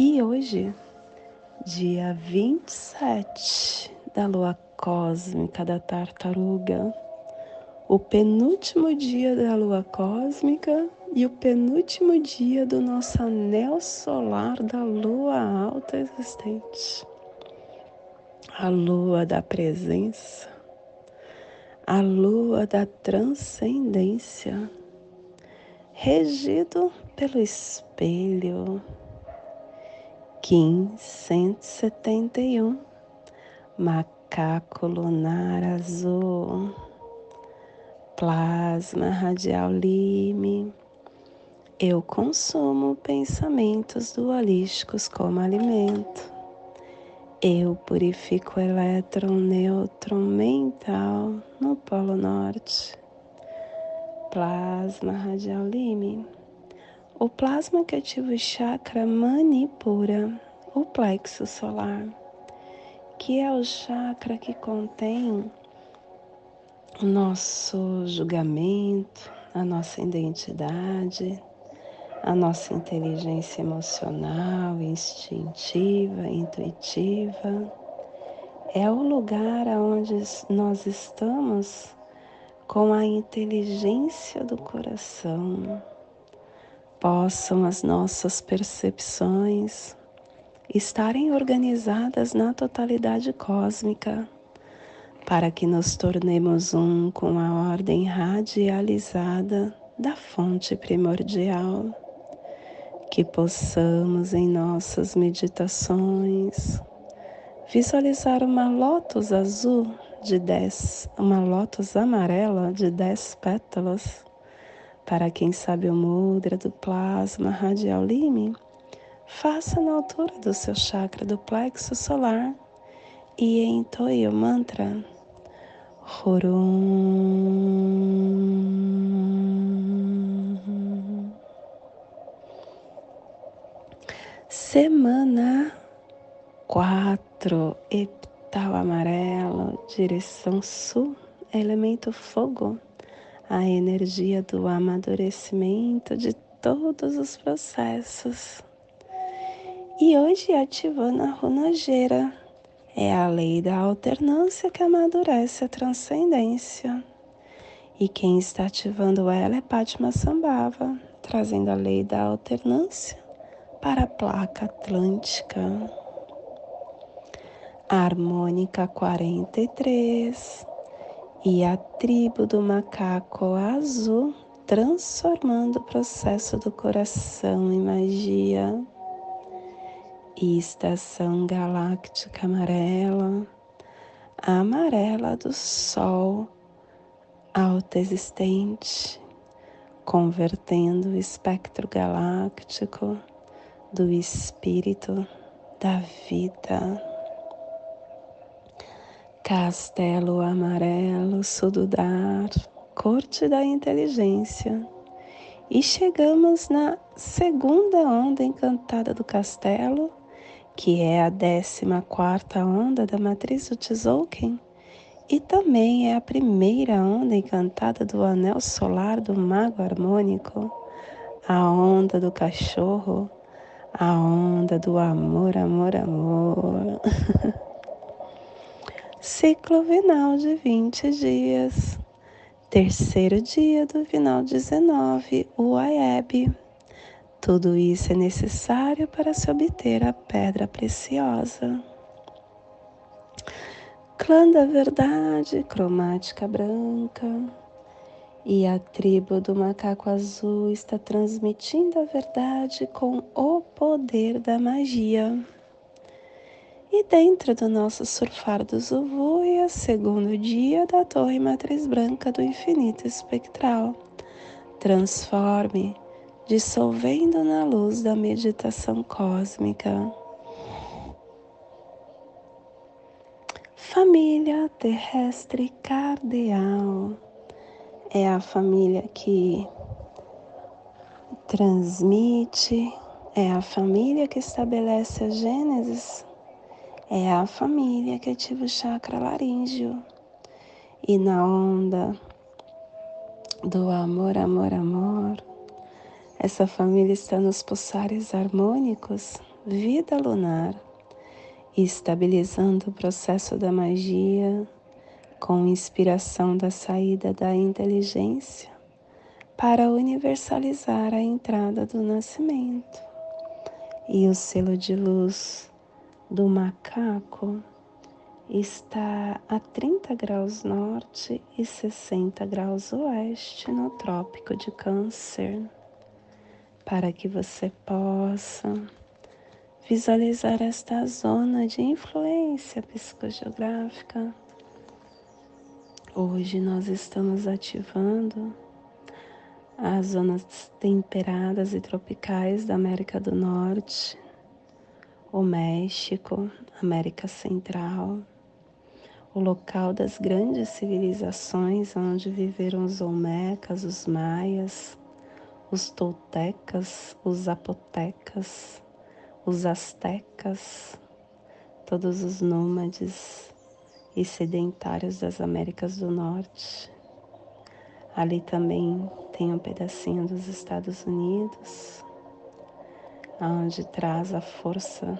E hoje, dia 27 da lua cósmica da tartaruga, o penúltimo dia da lua cósmica e o penúltimo dia do nosso anel solar da lua alta existente. A lua da presença, a lua da transcendência, regido pelo espelho. Kim 171, macaco lunar azul, plasma radial lime. Eu consumo pensamentos dualísticos como alimento. Eu purifico elétron nêutron mental no Polo Norte. Plasma radial lime. O plasma que ativa o chakra manipura, o plexo solar, que é o chakra que contém o nosso julgamento, a nossa identidade, a nossa inteligência emocional, instintiva, intuitiva. É o lugar onde nós estamos com a inteligência do coração, possam as nossas percepções estarem organizadas na totalidade cósmica, para que nos tornemos um com a ordem radializada da fonte primordial, que possamos em nossas meditações visualizar uma lótus azul de dez, uma lótus amarela de dez pétalas. Para quem sabe o mudra do plasma radial lime, faça na altura do seu chakra do plexo solar e entoie o mantra Horum. Semana quatro epital amarelo, direção sul, elemento fogo, a energia do amadurecimento de todos os processos. E hoje ativando a runageira, é a lei da alternância que amadurece a transcendência. E quem está ativando ela é Padma Sambhava, trazendo a lei da alternância para a placa atlântica harmônica 43 e a tribo do macaco azul transformando o processo do coração em magia. E estação galáctica amarela, a amarela do sol existente, convertendo o espectro galáctico do espírito da vida. Castelo amarelo, sududar, corte da inteligência. E chegamos na segunda onda encantada do castelo, que é a décima quarta onda da matriz do Tzolk'in, e também é a primeira onda encantada do anel solar do mago harmônico, a onda do cachorro, a onda do amor, amor, amor. Ciclo vinal de 20 dias. Terceiro dia do vinal 19, o AEB. Tudo isso é necessário para se obter a pedra preciosa. Clã da Verdade, cromática branca. E a tribo do macaco azul está transmitindo a verdade com o poder da magia. E dentro do nosso surfar do Zuvuia, é segundo dia da Torre Matriz Branca do Infinito Espectral, transforme, dissolvendo na luz da meditação cósmica. Família terrestre cardeal. É a família que transmite, é a família que estabelece a Gênesis é a família que ativa o chakra laríngeo. E na onda do amor, amor, amor, essa família está nos pulsares harmônicos, vida lunar, estabilizando o processo da magia com inspiração da saída da inteligência para universalizar a entrada do nascimento. E o selo de luz do macaco está a 30 graus norte e 60 graus oeste no Trópico de Câncer, para que você possa visualizar esta zona de influência psicogeográfica. Hoje nós estamos ativando as zonas temperadas e tropicais da América do Norte, o México, América Central, o local das grandes civilizações onde viveram os Olmecas, os Maias, os Toltecas, os Zapotecas, os Aztecas, todos os nômades e sedentários das Américas do Norte. Ali também tem um pedacinho dos Estados Unidos, onde traz a força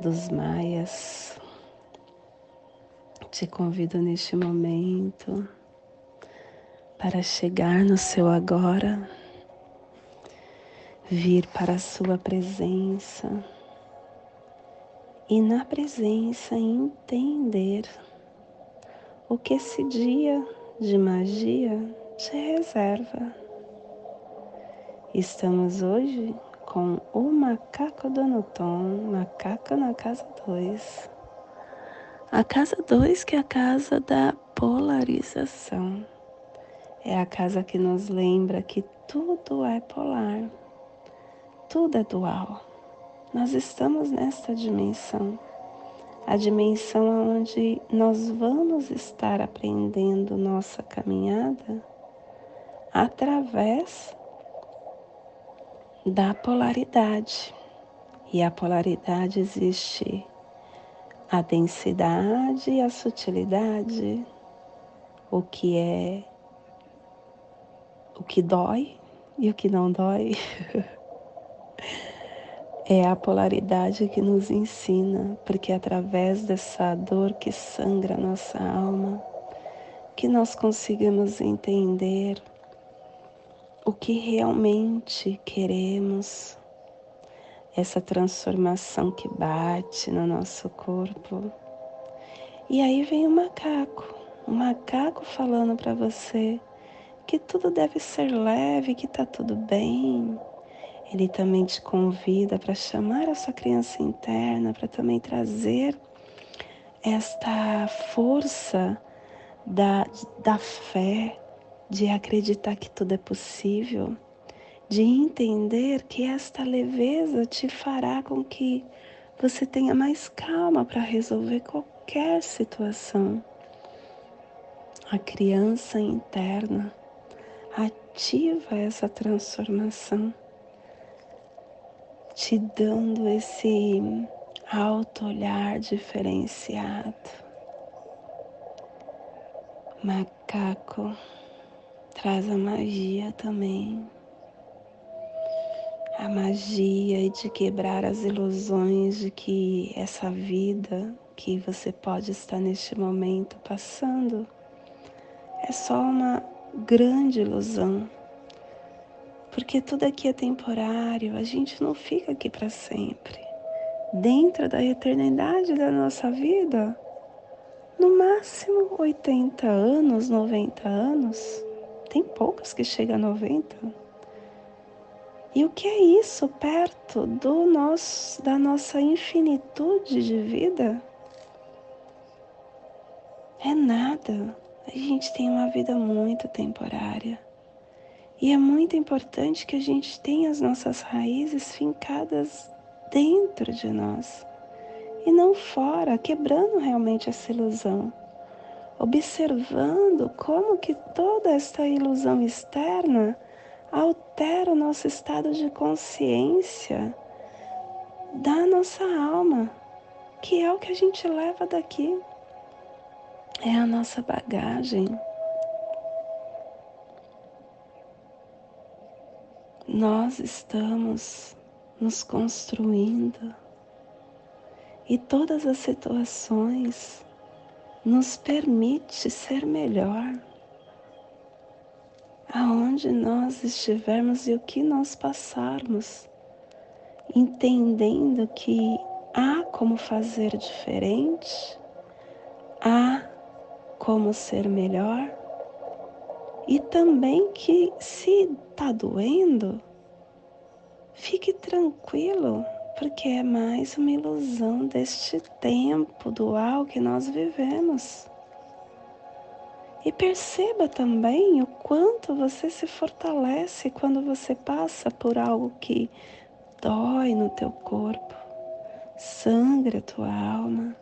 dos maias. Te convido neste momento para chegar no seu agora, vir para a sua presença e na presença entender o que esse dia de magia te reserva. Estamos hoje com o macaco do Nuton, macaco na casa 2. A casa 2 que é a casa da polarização. É a casa que nos lembra que tudo é polar, tudo é dual. Nós estamos nesta dimensão a dimensão onde nós vamos estar aprendendo nossa caminhada através da polaridade. E a polaridade existe a densidade e a sutilidade, o que é o que dói e o que não dói. É a polaridade que nos ensina, porque é através dessa dor que sangra nossa alma, que nós conseguimos entender o que realmente queremos, essa transformação que bate no nosso corpo. E aí vem o macaco, o macaco falando para você que tudo deve ser leve, que tá tudo bem, ele também te convida para chamar a sua criança interna, para também trazer esta força da, da fé, de acreditar que tudo é possível, de entender que esta leveza te fará com que você tenha mais calma para resolver qualquer situação. A criança interna ativa essa transformação te dando esse alto olhar diferenciado. Macaco traz a magia também. A magia de quebrar as ilusões de que essa vida que você pode estar neste momento passando é só uma grande ilusão porque tudo aqui é temporário, a gente não fica aqui para sempre. Dentro da eternidade da nossa vida, no máximo 80 anos, 90 anos, tem poucos que chegam a 90. E o que é isso perto do nosso, da nossa infinitude de vida? É nada. A gente tem uma vida muito temporária. E é muito importante que a gente tenha as nossas raízes fincadas dentro de nós e não fora, quebrando realmente essa ilusão. Observando como que toda esta ilusão externa altera o nosso estado de consciência da nossa alma, que é o que a gente leva daqui. É a nossa bagagem. Nós estamos nos construindo e todas as situações nos permite ser melhor. Aonde nós estivermos e o que nós passarmos, entendendo que há como fazer diferente, há como ser melhor e também que se está doendo, fique tranquilo, porque é mais uma ilusão deste tempo dual que nós vivemos. E perceba também o quanto você se fortalece quando você passa por algo que dói no teu corpo, sangra a tua alma.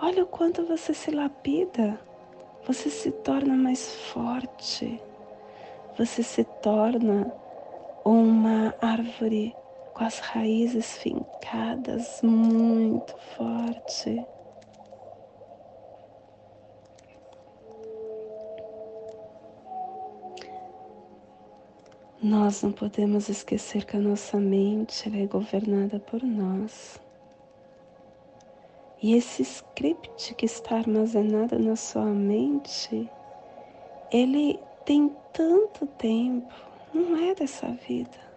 Olha o quanto você se lapida você se torna mais forte, você se torna uma árvore com as raízes fincadas muito forte. Nós não podemos esquecer que a nossa mente é governada por nós. E esse script que está armazenado na sua mente, ele tem tanto tempo, não é dessa vida.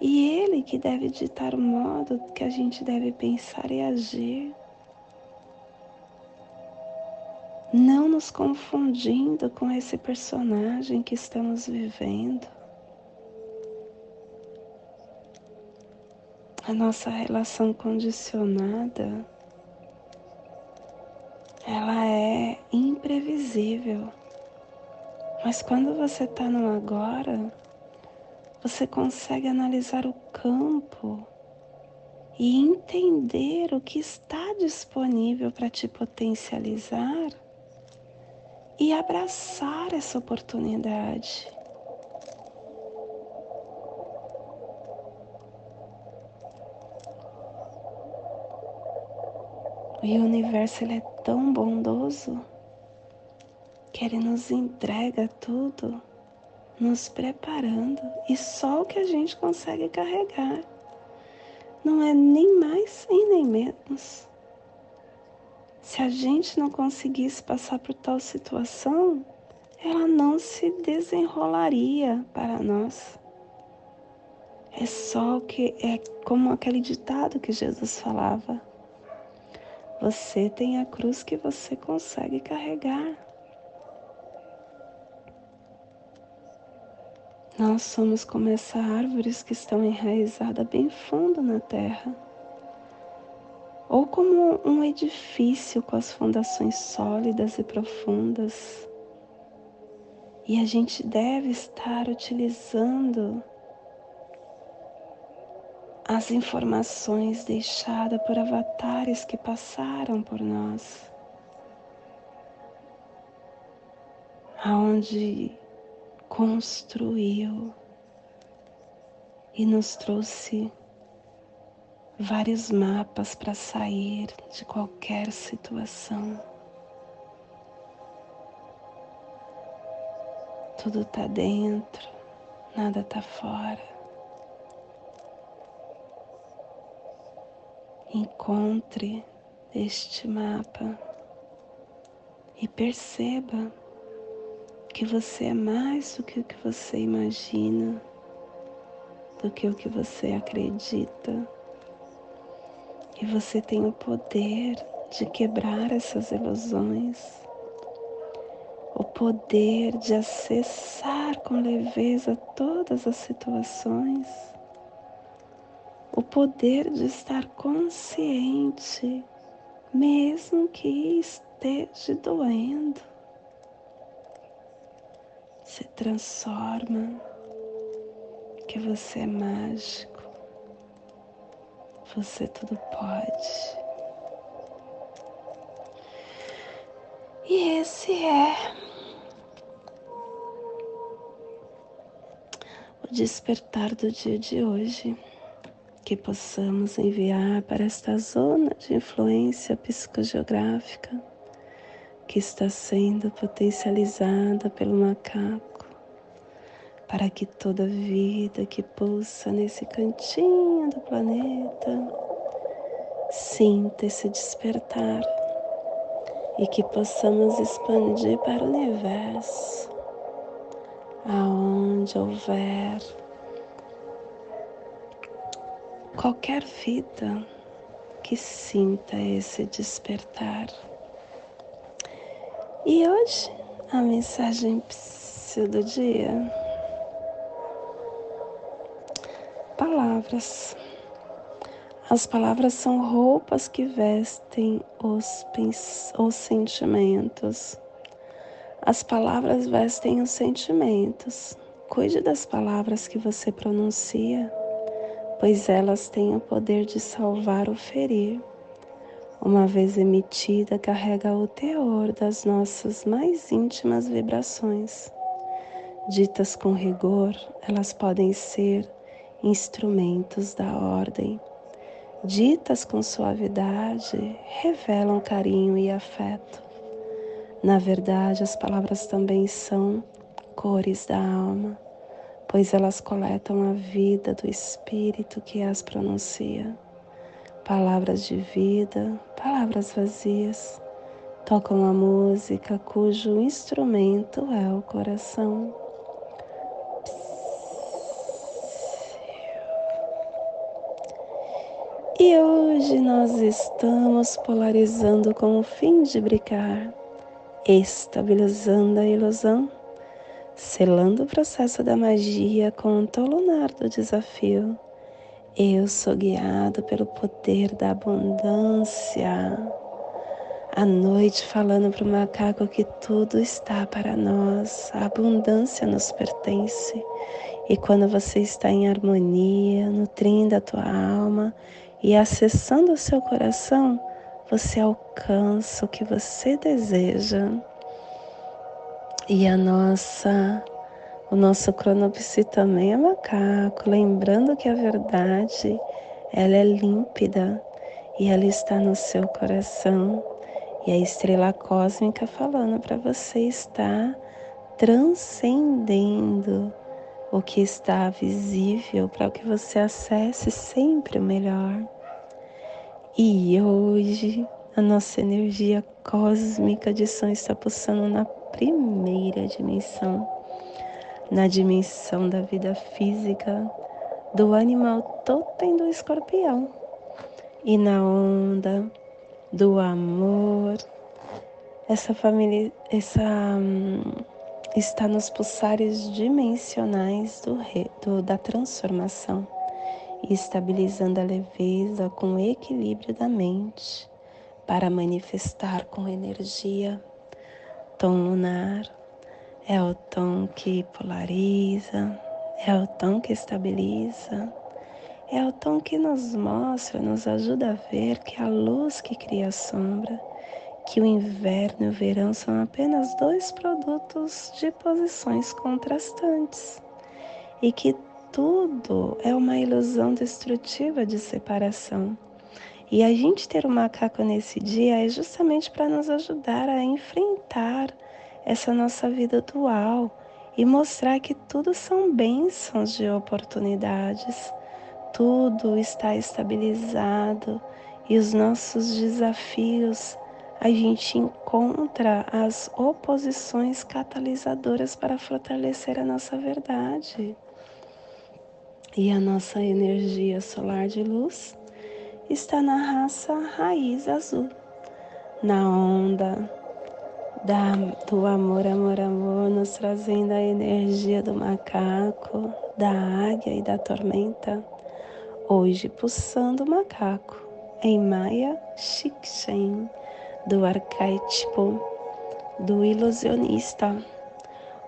E ele que deve ditar o modo que a gente deve pensar e agir. Não nos confundindo com esse personagem que estamos vivendo. A nossa relação condicionada ela é imprevisível. Mas quando você está no agora, você consegue analisar o campo e entender o que está disponível para te potencializar e abraçar essa oportunidade. E o universo ele é tão bondoso que ele nos entrega tudo, nos preparando e só o que a gente consegue carregar. Não é nem mais e nem menos. Se a gente não conseguisse passar por tal situação, ela não se desenrolaria para nós. É só o que é como aquele ditado que Jesus falava você tem a cruz que você consegue carregar. Nós somos como essas árvores que estão enraizadas bem fundo na terra, ou como um edifício com as fundações sólidas e profundas. E a gente deve estar utilizando as informações deixadas por avatares que passaram por nós, aonde construiu e nos trouxe vários mapas para sair de qualquer situação. Tudo está dentro, nada está fora. Encontre este mapa e perceba que você é mais do que o que você imagina, do que o que você acredita. E você tem o poder de quebrar essas ilusões, o poder de acessar com leveza todas as situações o poder de estar consciente, mesmo que esteja doendo. Se transforma, que você é mágico. Você tudo pode. E esse é o despertar do dia de hoje. Que possamos enviar para esta zona de influência psicogeográfica que está sendo potencializada pelo macaco, para que toda vida que pulsa nesse cantinho do planeta sinta esse despertar e que possamos expandir para o universo, aonde houver qualquer vida que sinta esse despertar. E hoje a mensagem do dia. Palavras. As palavras são roupas que vestem os, os sentimentos. As palavras vestem os sentimentos. Cuide das palavras que você pronuncia, pois elas têm o poder de salvar ou ferir. Uma vez emitida, carrega o teor das nossas mais íntimas vibrações. Ditas com rigor, elas podem ser instrumentos da ordem ditas com suavidade, revelam carinho e afeto. Na verdade, as palavras também são cores da alma, pois elas coletam a vida do espírito que as pronuncia. Palavras de vida, palavras vazias, tocam a música cujo instrumento é o coração. E hoje nós estamos polarizando com o fim de brincar, estabilizando a ilusão, selando o processo da magia com o tom lunar do desafio. Eu sou guiado pelo poder da abundância. A noite falando para o macaco que tudo está para nós, a abundância nos pertence. E quando você está em harmonia, nutrindo a tua alma e acessando o seu coração, você alcança o que você deseja. E a nossa, o nosso cronopsi também é macaco, lembrando que a verdade, ela é límpida e ela está no seu coração. E a estrela cósmica falando para você estar transcendendo o que está visível para que você acesse sempre o melhor. E hoje a nossa energia cósmica de som está pulsando na primeira dimensão, na dimensão da vida física do animal totem do escorpião e na onda do amor. Essa família, essa hum, está nos pulsares dimensionais do, do, da transformação, estabilizando a leveza com o equilíbrio da mente para manifestar com energia. Tom lunar é o tom que polariza, é o tom que estabiliza, é o tom que nos mostra, nos ajuda a ver que a luz que cria a sombra que o inverno e o verão são apenas dois produtos de posições contrastantes e que tudo é uma ilusão destrutiva de separação. E a gente ter o um macaco nesse dia é justamente para nos ajudar a enfrentar essa nossa vida dual e mostrar que tudo são bênçãos de oportunidades, tudo está estabilizado e os nossos desafios a gente encontra as oposições catalisadoras para fortalecer a nossa verdade. E a nossa energia solar de luz está na raça raiz azul, na onda da, do amor, amor, amor, nos trazendo a energia do macaco, da águia e da tormenta. Hoje pulsando o macaco em Maia Shikshen do arquétipo do ilusionista.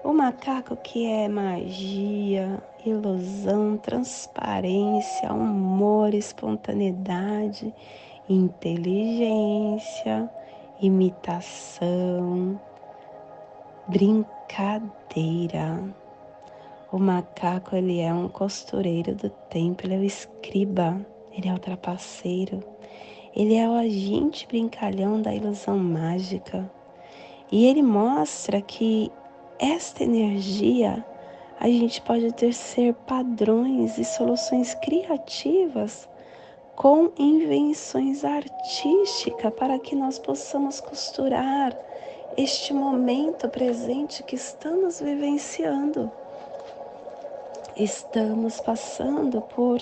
O macaco que é magia ilusão, transparência, humor, espontaneidade, inteligência, imitação, brincadeira. O macaco ele é um costureiro do tempo, ele é o escriba, ele é o trapaceiro, ele é o agente brincalhão da ilusão mágica. E ele mostra que esta energia a gente pode ter ser padrões e soluções criativas com invenções artísticas para que nós possamos costurar este momento presente que estamos vivenciando. Estamos passando por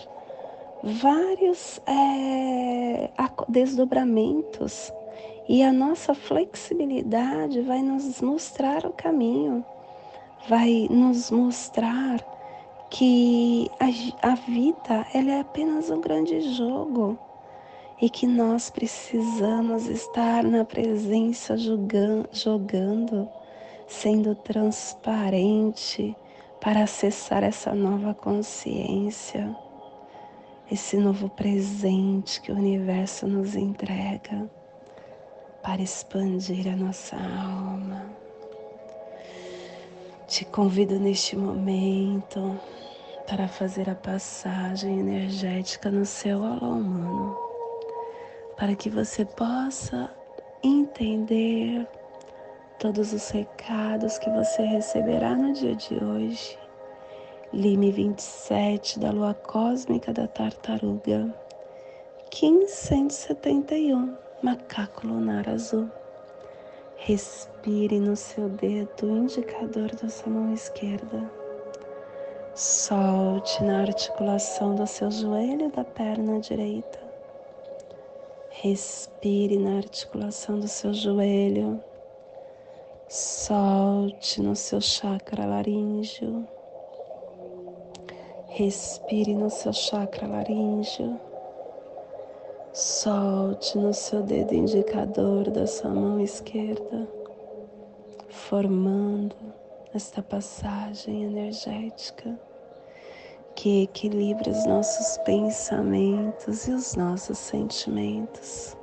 vários é, desdobramentos e a nossa flexibilidade vai nos mostrar o caminho vai nos mostrar que a, a vida ela é apenas um grande jogo e que nós precisamos estar na presença jogando, jogando sendo transparente para acessar essa nova consciência, esse novo presente que o universo nos entrega para expandir a nossa alma. Te convido neste momento para fazer a passagem energética no seu alô humano, para que você possa entender todos os recados que você receberá no dia de hoje. Lime 27 da lua cósmica da tartaruga, 1571, macaco lunar azul. Respire no seu dedo indicador da sua mão esquerda. Solte na articulação do seu joelho da perna direita. Respire na articulação do seu joelho. Solte no seu chakra laríngeo. Respire no seu chakra laríngeo. Solte no seu dedo indicador da sua mão esquerda, formando esta passagem energética que equilibra os nossos pensamentos e os nossos sentimentos.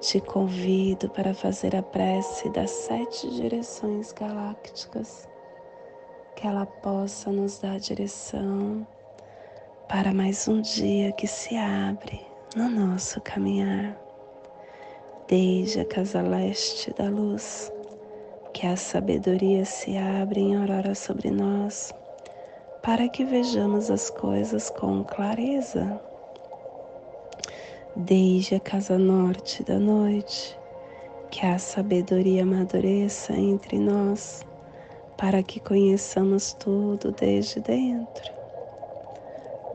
Te convido para fazer a prece das sete direções galácticas, que ela possa nos dar direção para mais um dia que se abre no nosso caminhar, desde a casa leste da luz, que a sabedoria se abre em aurora sobre nós, para que vejamos as coisas com clareza. Desde a casa norte da noite, que a sabedoria amadureça entre nós, para que conheçamos tudo desde dentro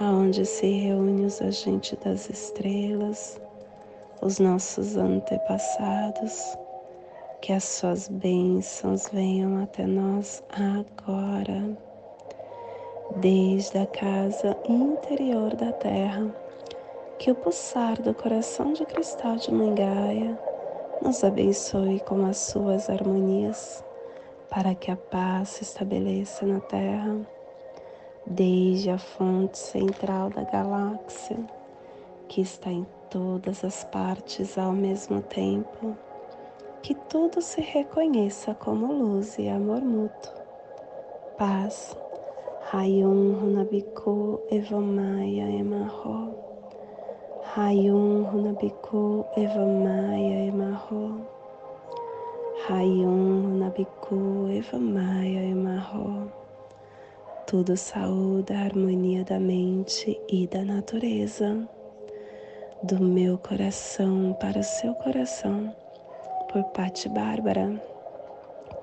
aonde se reúnem os agentes das estrelas, os nossos antepassados, que as suas bênçãos venham até nós agora, desde a casa interior da Terra, que o pulsar do coração de cristal de Mangaia nos abençoe com as suas harmonias, para que a paz se estabeleça na Terra desde a fonte central da galáxia, que está em todas as partes ao mesmo tempo, que tudo se reconheça como luz e amor mútuo. Paz. Rayum Runabiku Evamaya Emarro. Rayum Runabiku Evamaya Emarro. Rayum Runabiku Evamaya Emarro tudo saúde a harmonia da mente e da natureza, do meu coração para o seu coração, por Patti Bárbara,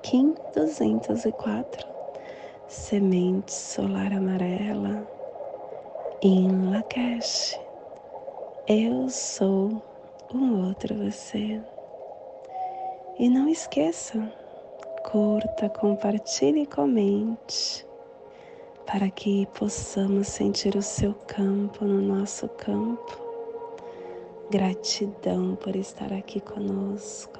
Kim 204, semente solar amarela. Em Lakesh. Eu sou um outro você. E não esqueça, curta, compartilhe e comente para que possamos sentir o seu campo no nosso campo. Gratidão por estar aqui conosco.